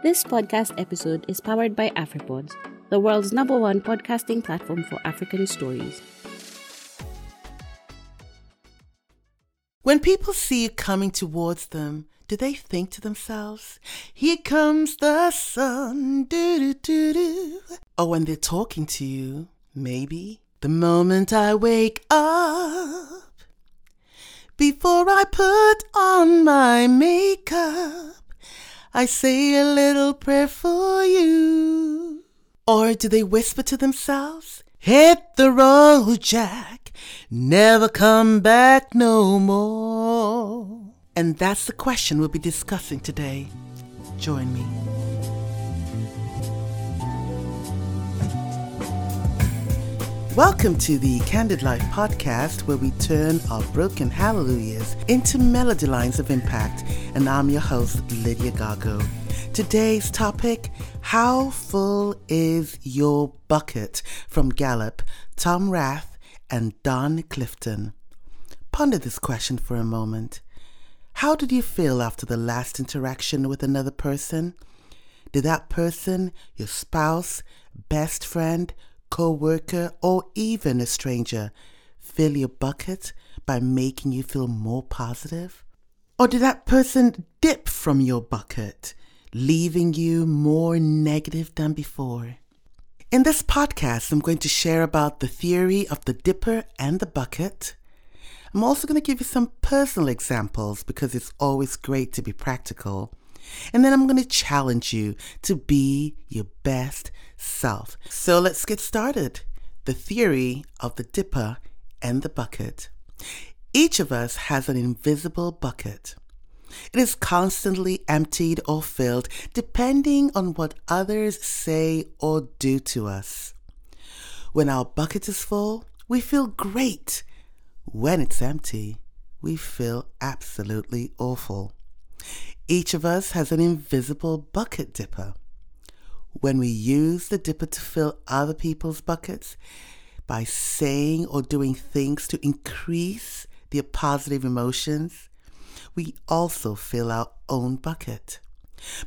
This podcast episode is powered by AfriPods, the world's number one podcasting platform for African stories. When people see you coming towards them, do they think to themselves, Here comes the sun, doo? Or when they're talking to you, maybe, The moment I wake up, before I put on my makeup, I say a little prayer for you. Or do they whisper to themselves, Hit the road, Jack, never come back no more? And that's the question we'll be discussing today. Join me. Welcome to the Candid Life podcast, where we turn our broken hallelujahs into melody lines of impact. And I'm your host, Lydia Gago. Today's topic How full is your bucket? from Gallup, Tom Rath, and Don Clifton. Ponder this question for a moment. How did you feel after the last interaction with another person? Did that person, your spouse, best friend, co worker, or even a stranger, fill your bucket by making you feel more positive? Or did that person dip from your bucket, leaving you more negative than before? In this podcast, I'm going to share about the theory of the dipper and the bucket. I'm also going to give you some personal examples because it's always great to be practical. And then I'm going to challenge you to be your best self. So let's get started. The theory of the dipper and the bucket. Each of us has an invisible bucket. It is constantly emptied or filled depending on what others say or do to us. When our bucket is full, we feel great. When it's empty, we feel absolutely awful. Each of us has an invisible bucket dipper. When we use the dipper to fill other people's buckets by saying or doing things to increase their positive emotions, we also fill our own bucket.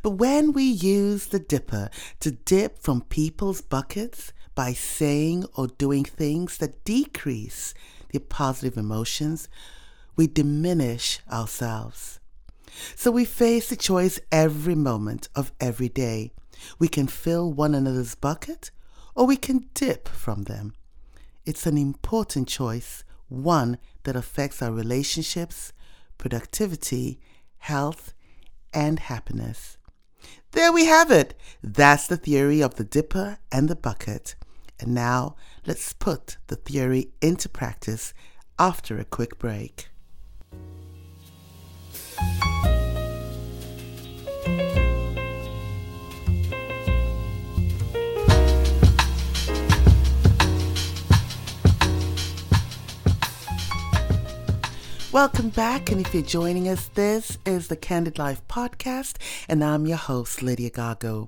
But when we use the dipper to dip from people's buckets by saying or doing things that decrease their positive emotions, we diminish ourselves. So we face the choice every moment of every day. We can fill one another's bucket or we can dip from them. It's an important choice, one that affects our relationships, productivity, health, and happiness. There we have it. That's the theory of the dipper and the bucket. And now let's put the theory into practice after a quick break. Welcome back, and if you're joining us, this is the Candid Life podcast, and I'm your host, Lydia Gago.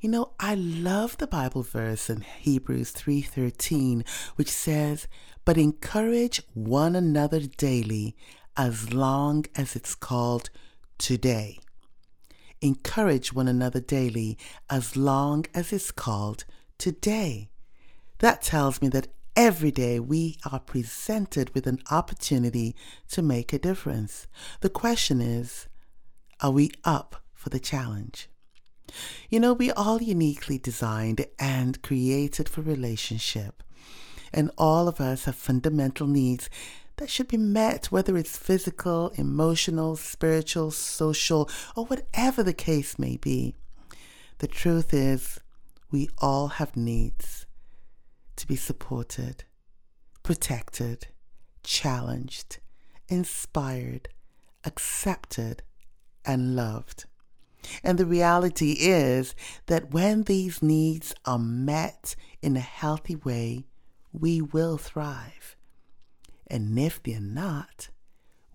You know, I love the Bible verse in Hebrews 3:13, which says, "But encourage one another daily, as long as it's called today." Encourage one another daily, as long as it's called today. That tells me that Every day we are presented with an opportunity to make a difference. The question is, are we up for the challenge? You know, we all uniquely designed and created for relationship. And all of us have fundamental needs that should be met, whether it's physical, emotional, spiritual, social, or whatever the case may be. The truth is, we all have needs to be supported, protected, challenged, inspired, accepted, and loved. And the reality is that when these needs are met in a healthy way, we will thrive. And if they're not,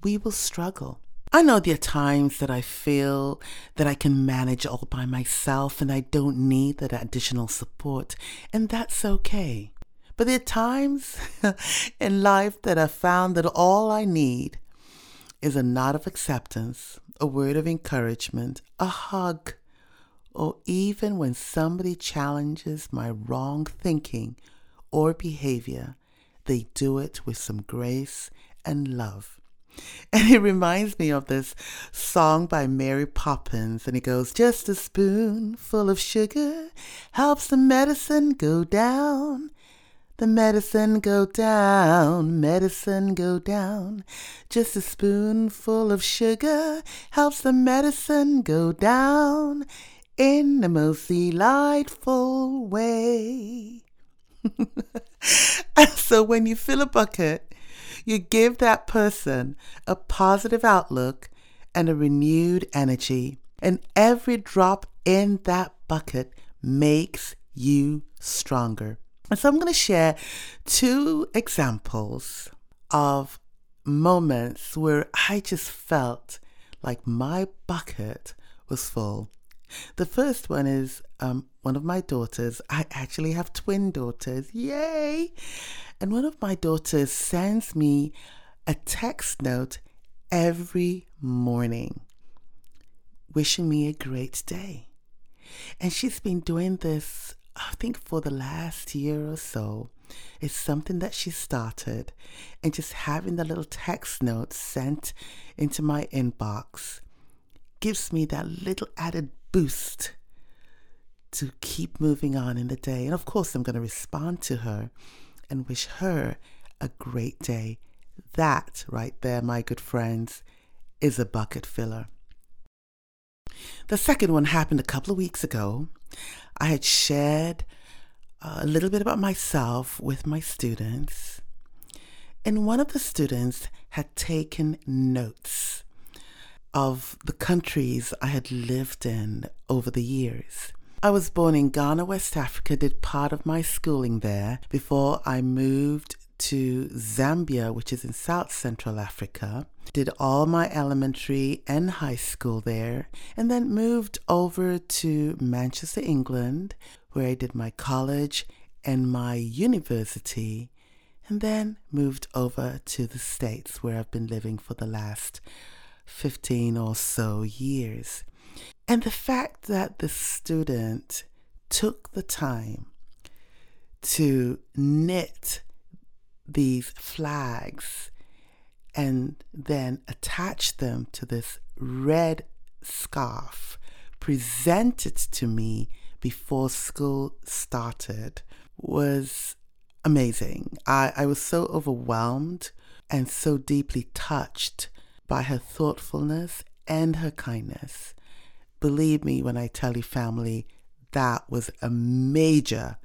we will struggle. I know there are times that I feel that I can manage all by myself and I don't need that additional support, and that's okay. But there are times in life that I found that all I need is a nod of acceptance, a word of encouragement, a hug, or even when somebody challenges my wrong thinking or behavior, they do it with some grace and love. And it reminds me of this song by Mary Poppins, and it goes, Just a spoonful of sugar helps the medicine go down. The medicine go down, medicine go down. Just a spoonful of sugar helps the medicine go down in the most delightful way. so when you fill a bucket, you give that person a positive outlook and a renewed energy. And every drop in that bucket makes you stronger. And so I'm going to share two examples of moments where I just felt like my bucket was full. The first one is um, one of my daughters. I actually have twin daughters. Yay! And one of my daughters sends me a text note every morning wishing me a great day. And she's been doing this, I think, for the last year or so. It's something that she started, and just having the little text note sent into my inbox gives me that little added boost to keep moving on in the day. And of course, I'm going to respond to her and wish her a great day. That right there, my good friends, is a bucket filler. The second one happened a couple of weeks ago. I had shared uh, a little bit about myself with my students, and one of the students had taken notes of the countries I had lived in over the years. I was born in Ghana, West Africa, did part of my schooling there before I moved to Zambia, which is in South Central Africa. Did all my elementary and high school there, and then moved over to Manchester, England, where I did my college and my university, and then moved over to the States, where I've been living for the last 15 or so years. And the fact that the student took the time to knit these flags and then attach them to this red scarf presented to me before school started was amazing. I, I was so overwhelmed and so deeply touched by her thoughtfulness and her kindness Believe me when I tell you, family, that was a major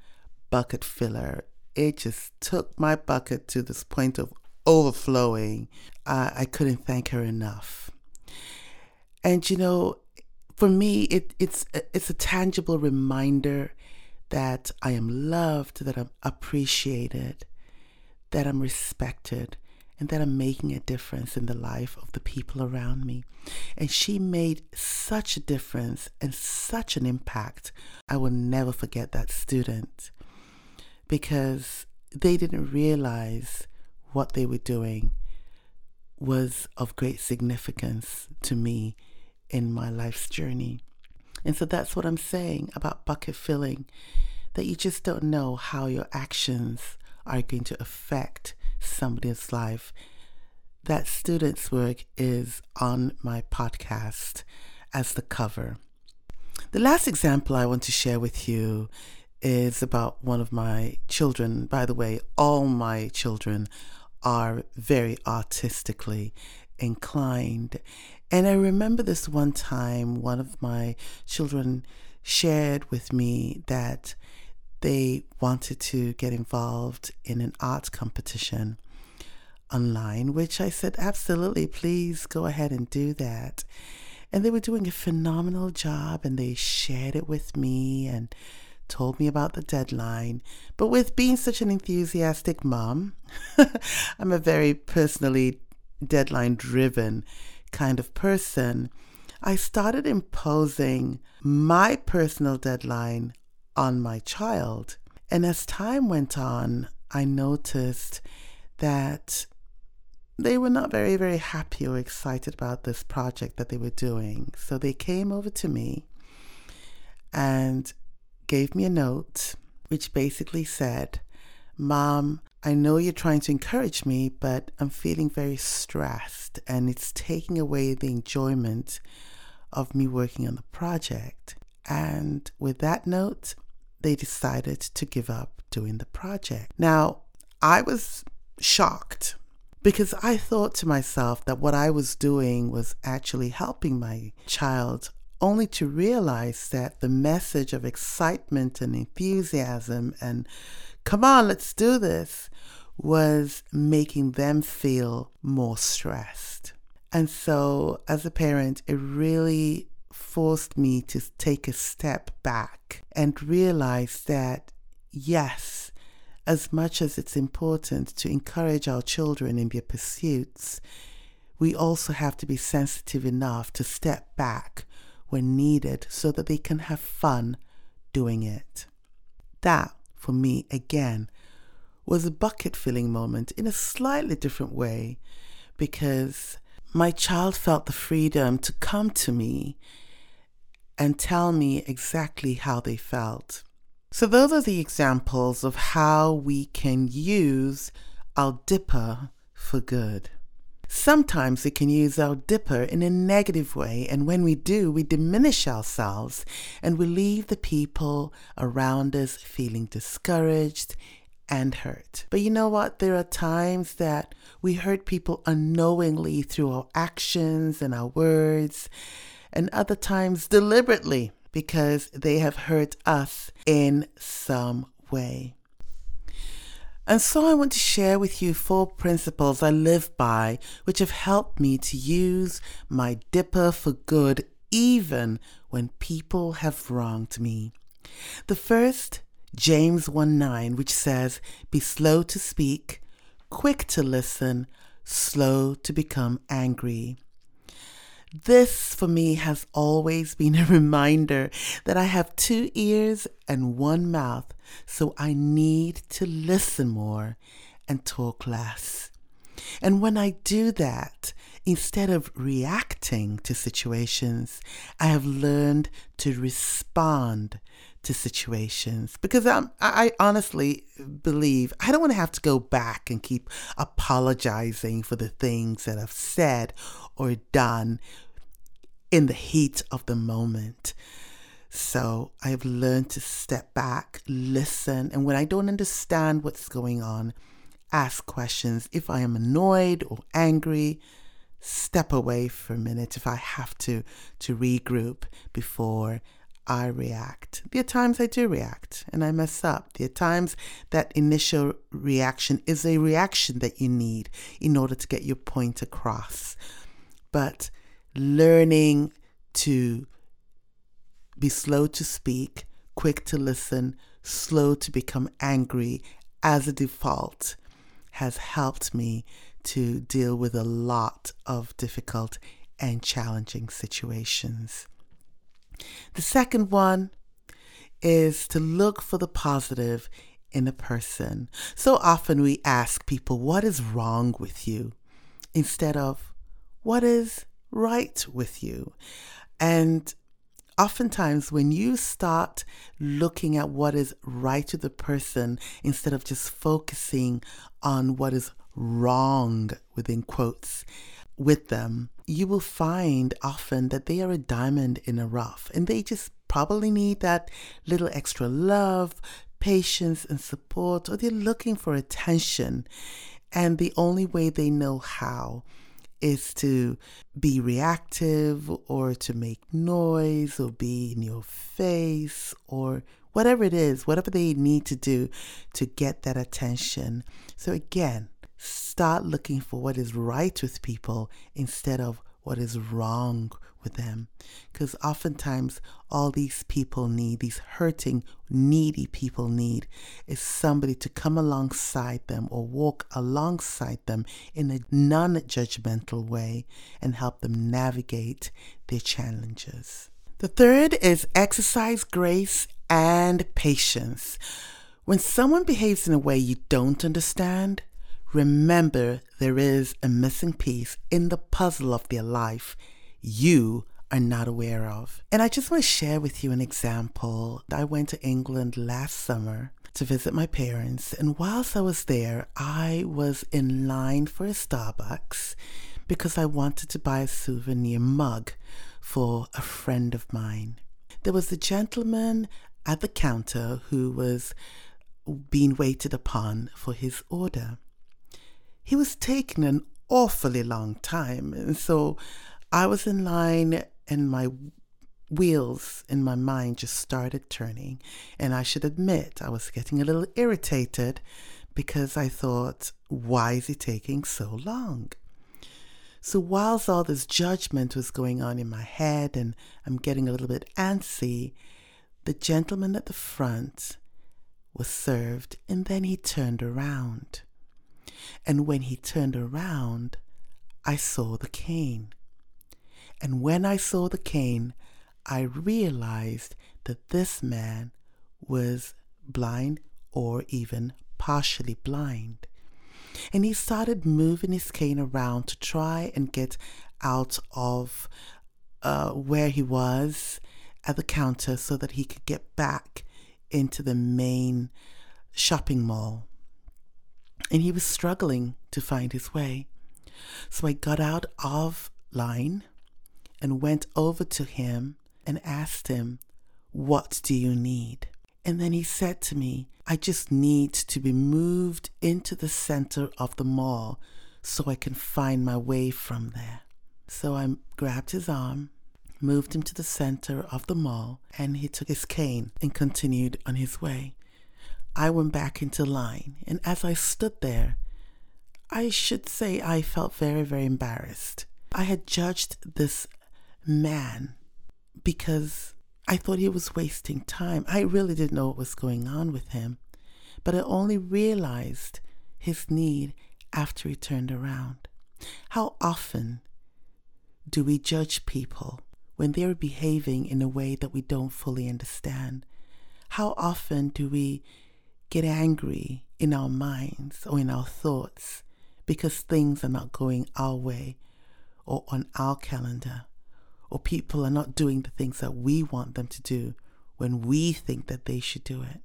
bucket filler. It just took my bucket to this point of overflowing. Uh, I couldn't thank her enough. And you know, for me, it, it's it's a tangible reminder that I am loved, that I'm appreciated, that I'm respected, and that I'm making a difference in the life of the people around me. And she made such a difference and such an impact. I will never forget that student because they didn't realize what they were doing was of great significance to me in my life's journey. And so that's what I'm saying about bucket filling that you just don't know how your actions are going to affect somebody's life. That student's work is on my podcast as the cover. The last example I want to share with you is about one of my children. By the way, all my children are very artistically inclined. And I remember this one time, one of my children shared with me that they wanted to get involved in an art competition online, which I said, absolutely, please go ahead and do that. And they were doing a phenomenal job and they shared it with me and told me about the deadline. But with being such an enthusiastic mom, I'm a very personally deadline driven kind of person. I started imposing my personal deadline on my child. And as time went on, I noticed that they were not very, very happy or excited about this project that they were doing. So they came over to me and gave me a note which basically said, Mom, I know you're trying to encourage me, but I'm feeling very stressed and it's taking away the enjoyment of me working on the project. And with that note, they decided to give up doing the project. Now, I was shocked because I thought to myself that what I was doing was actually helping my child, only to realize that the message of excitement and enthusiasm and come on, let's do this was making them feel more stressed. And so, as a parent, it really forced me to take a step back and realize that, yes, as much as it's important to encourage our children in their pursuits, we also have to be sensitive enough to step back when needed so that they can have fun doing it. That, for me, again, was a bucket filling moment in a slightly different way because my child felt the freedom to come to me and tell me exactly how they felt. So, those are the examples of how we can use our dipper for good. Sometimes we can use our dipper in a negative way, and when we do, we diminish ourselves and we leave the people around us feeling discouraged and hurt. But you know what? There are times that we hurt people unknowingly through our actions and our words, and other times deliberately because they have hurt us in some way. And so I want to share with you four principles I live by, which have helped me to use my dipper for good even when people have wronged me. The first, James 1 9, which says, Be slow to speak, quick to listen, slow to become angry. This for me has always been a reminder that I have two ears and one mouth, so I need to listen more and talk less. And when I do that, instead of reacting to situations, I have learned to respond to situations because I'm, I honestly believe I don't want to have to go back and keep apologizing for the things that I've said or done in the heat of the moment. So I've learned to step back, listen, and when I don't understand what's going on, ask questions. If I am annoyed or angry, step away for a minute if I have to to regroup before I react. There are times I do react and I mess up. There are times that initial reaction is a reaction that you need in order to get your point across. But learning to be slow to speak, quick to listen, slow to become angry as a default has helped me to deal with a lot of difficult and challenging situations. The second one is to look for the positive in a person. So often we ask people, What is wrong with you? instead of, What is right with you? And oftentimes, when you start looking at what is right with the person instead of just focusing on what is wrong, within quotes, with them, you will find often that they are a diamond in a rough and they just probably need that little extra love, patience, and support, or they're looking for attention. And the only way they know how is to be reactive or to make noise or be in your face or whatever it is, whatever they need to do to get that attention. So, again, start looking for what is right with people instead of what is wrong with them. Because oftentimes, all these people need, these hurting, needy people need, is somebody to come alongside them or walk alongside them in a non judgmental way and help them navigate their challenges. The third is exercise grace and patience. When someone behaves in a way you don't understand, remember there is a missing piece in the puzzle of their life you are not aware of. And I just want to share with you an example. I went to England last summer to visit my parents, and whilst I was there, I was in line for a Starbucks because I wanted to buy a souvenir mug for a friend of mine. There was a gentleman at the counter who was being waited upon for his order. He was taking an awfully long time, and so I was in line and my wheels in my mind just started turning. And I should admit, I was getting a little irritated because I thought, why is he taking so long? So, whilst all this judgment was going on in my head and I'm getting a little bit antsy, the gentleman at the front was served and then he turned around. And when he turned around, I saw the cane. And when I saw the cane, I realized that this man was blind or even partially blind. And he started moving his cane around to try and get out of uh, where he was at the counter so that he could get back into the main shopping mall. And he was struggling to find his way. So I got out of line and went over to him and asked him, What do you need? And then he said to me, I just need to be moved into the center of the mall so I can find my way from there. So I grabbed his arm, moved him to the center of the mall, and he took his cane and continued on his way. I went back into line, and as I stood there, I should say I felt very, very embarrassed. I had judged this man because I thought he was wasting time. I really didn't know what was going on with him, but I only realized his need after he turned around. How often do we judge people when they're behaving in a way that we don't fully understand? How often do we get angry in our minds or in our thoughts because things are not going our way or on our calendar? or people are not doing the things that we want them to do when we think that they should do it.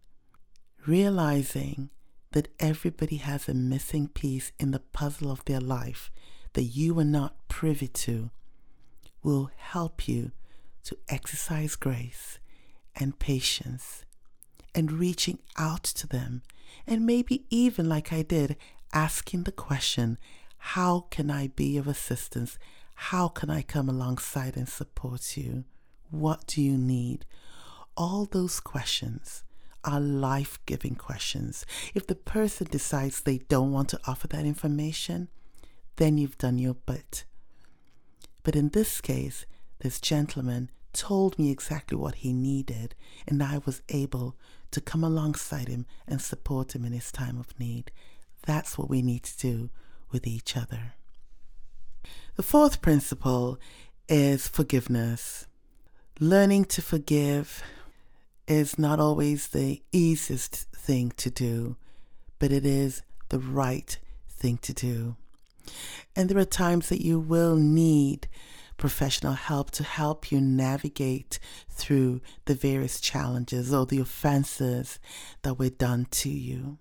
Realizing that everybody has a missing piece in the puzzle of their life that you are not privy to will help you to exercise grace and patience and reaching out to them and maybe even like I did asking the question how can I be of assistance how can I come alongside and support you? What do you need? All those questions are life giving questions. If the person decides they don't want to offer that information, then you've done your bit. But in this case, this gentleman told me exactly what he needed, and I was able to come alongside him and support him in his time of need. That's what we need to do with each other. The fourth principle is forgiveness. Learning to forgive is not always the easiest thing to do, but it is the right thing to do. And there are times that you will need professional help to help you navigate through the various challenges or the offenses that were done to you.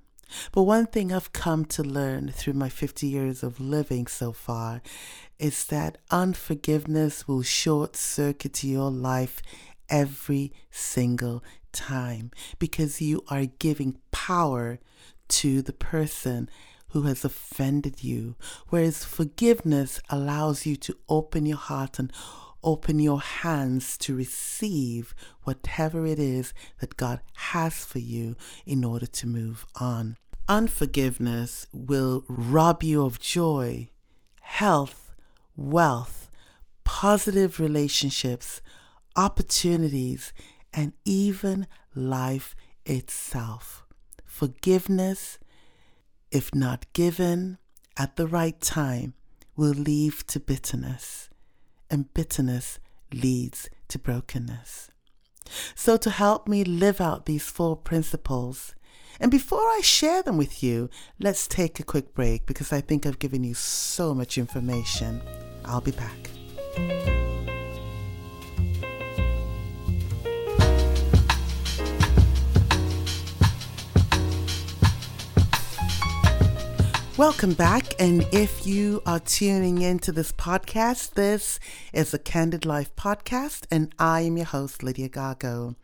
But one thing I've come to learn through my 50 years of living so far is that unforgiveness will short circuit your life every single time because you are giving power to the person who has offended you. Whereas forgiveness allows you to open your heart and open your hands to receive whatever it is that God has for you in order to move on. Unforgiveness will rob you of joy, health, wealth, positive relationships, opportunities, and even life itself. Forgiveness, if not given at the right time, will lead to bitterness and bitterness leads to brokenness. So, to help me live out these four principles, and before I share them with you, let's take a quick break because I think I've given you so much information. I'll be back. Welcome back. And if you are tuning into this podcast, this is a Candid Life podcast, and I am your host, Lydia Gago.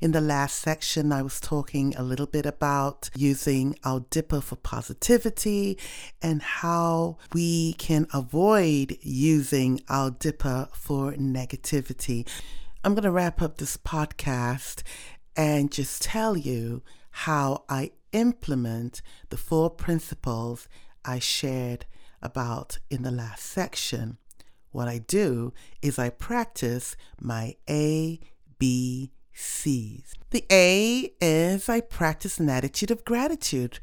In the last section, I was talking a little bit about using our dipper for positivity and how we can avoid using our dipper for negativity. I'm going to wrap up this podcast and just tell you how I implement the four principles I shared about in the last section. What I do is I practice my A, B, C's. The A is I practice an attitude of gratitude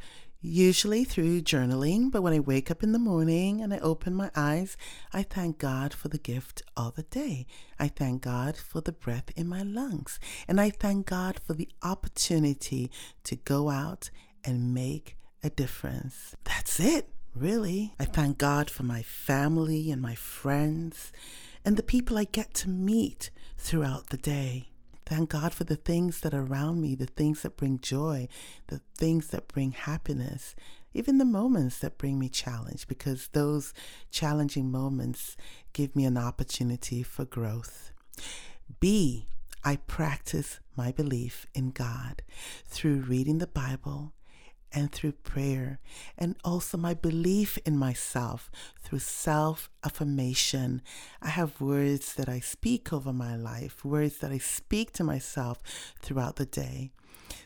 usually through journaling, but when I wake up in the morning and I open my eyes, I thank God for the gift of the day. I thank God for the breath in my lungs. And I thank God for the opportunity to go out and make a difference. That's it, really. I thank God for my family and my friends and the people I get to meet throughout the day. Thank God for the things that are around me, the things that bring joy, the things that bring happiness, even the moments that bring me challenge, because those challenging moments give me an opportunity for growth. B, I practice my belief in God through reading the Bible and through prayer, and also my belief in myself through self affirmation. I have words that I speak over my life, words that I speak to myself throughout the day,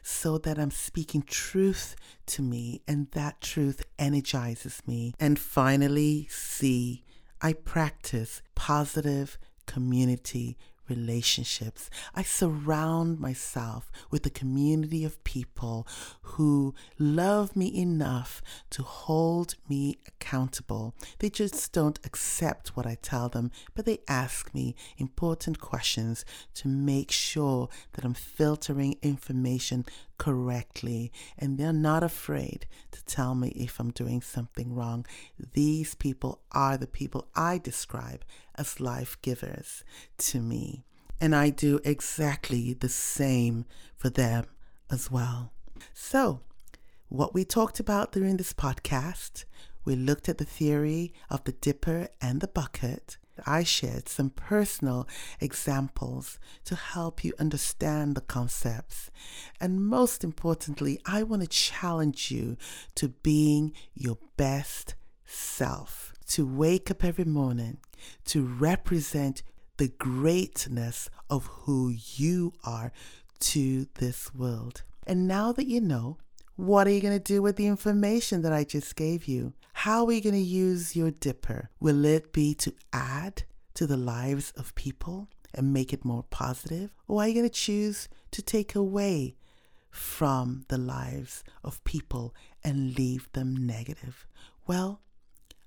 so that I'm speaking truth to me, and that truth energizes me. And finally, C, I practice positive community relationships. I surround myself with a community of people who love me enough to hold me accountable. They just don't accept what I tell them, but they ask me important questions to make sure that I'm filtering information correctly and they're not afraid to tell me if I'm doing something wrong. These people are the people I describe as life givers to me. And I do exactly the same for them as well. So, what we talked about during this podcast, we looked at the theory of the dipper and the bucket. I shared some personal examples to help you understand the concepts. And most importantly, I want to challenge you to being your best self, to wake up every morning, to represent the greatness of who you are to this world. And now that you know, what are you going to do with the information that I just gave you? How are you going to use your dipper? Will it be to add to the lives of people and make it more positive? Or are you going to choose to take away from the lives of people and leave them negative? Well,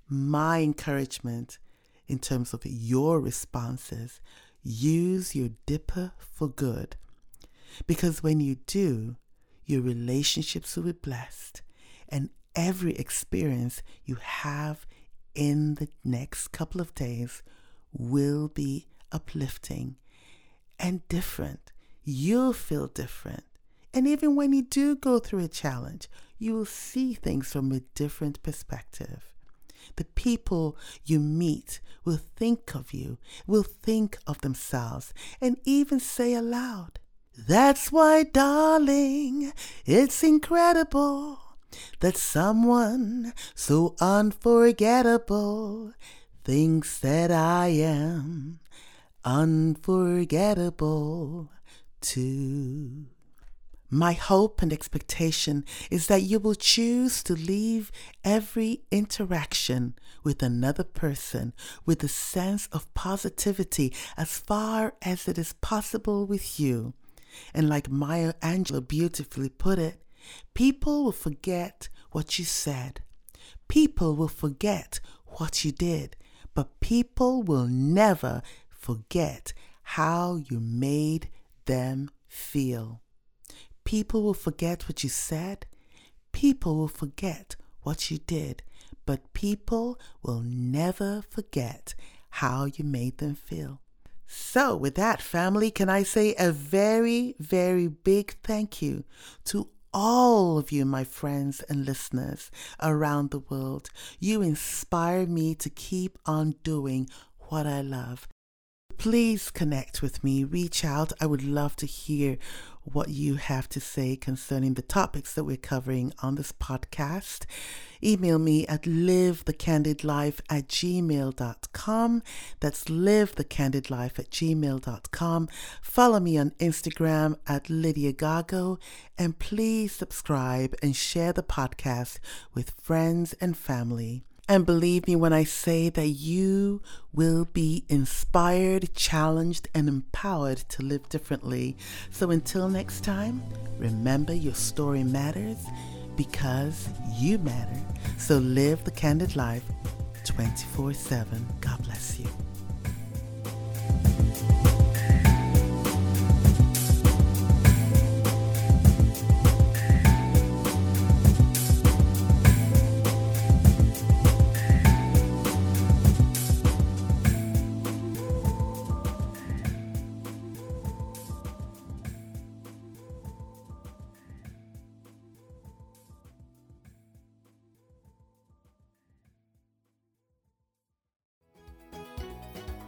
my encouragement in terms of your responses, use your dipper for good. Because when you do, your relationships will be blessed, and every experience you have in the next couple of days will be uplifting and different. You'll feel different. And even when you do go through a challenge, you will see things from a different perspective. The people you meet will think of you, will think of themselves, and even say aloud, That's why, darling, it's incredible that someone so unforgettable thinks that I am unforgettable too. My hope and expectation is that you will choose to leave every interaction with another person with a sense of positivity as far as it is possible with you. And like Maya Angelou beautifully put it, people will forget what you said. People will forget what you did, but people will never forget how you made them feel. People will forget what you said. People will forget what you did. But people will never forget how you made them feel. So, with that, family, can I say a very, very big thank you to all of you, my friends and listeners around the world. You inspire me to keep on doing what I love. Please connect with me, reach out. I would love to hear what you have to say concerning the topics that we're covering on this podcast. Email me at livethecandidlife at gmail.com. That's livethecandidlife at gmail.com. Follow me on Instagram at Lydia Gago. And please subscribe and share the podcast with friends and family. And believe me when I say that you will be inspired, challenged, and empowered to live differently. So until next time, remember your story matters because you matter. So live the candid life 24 7. God bless you.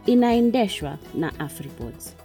Inaendeshwa na Afripods.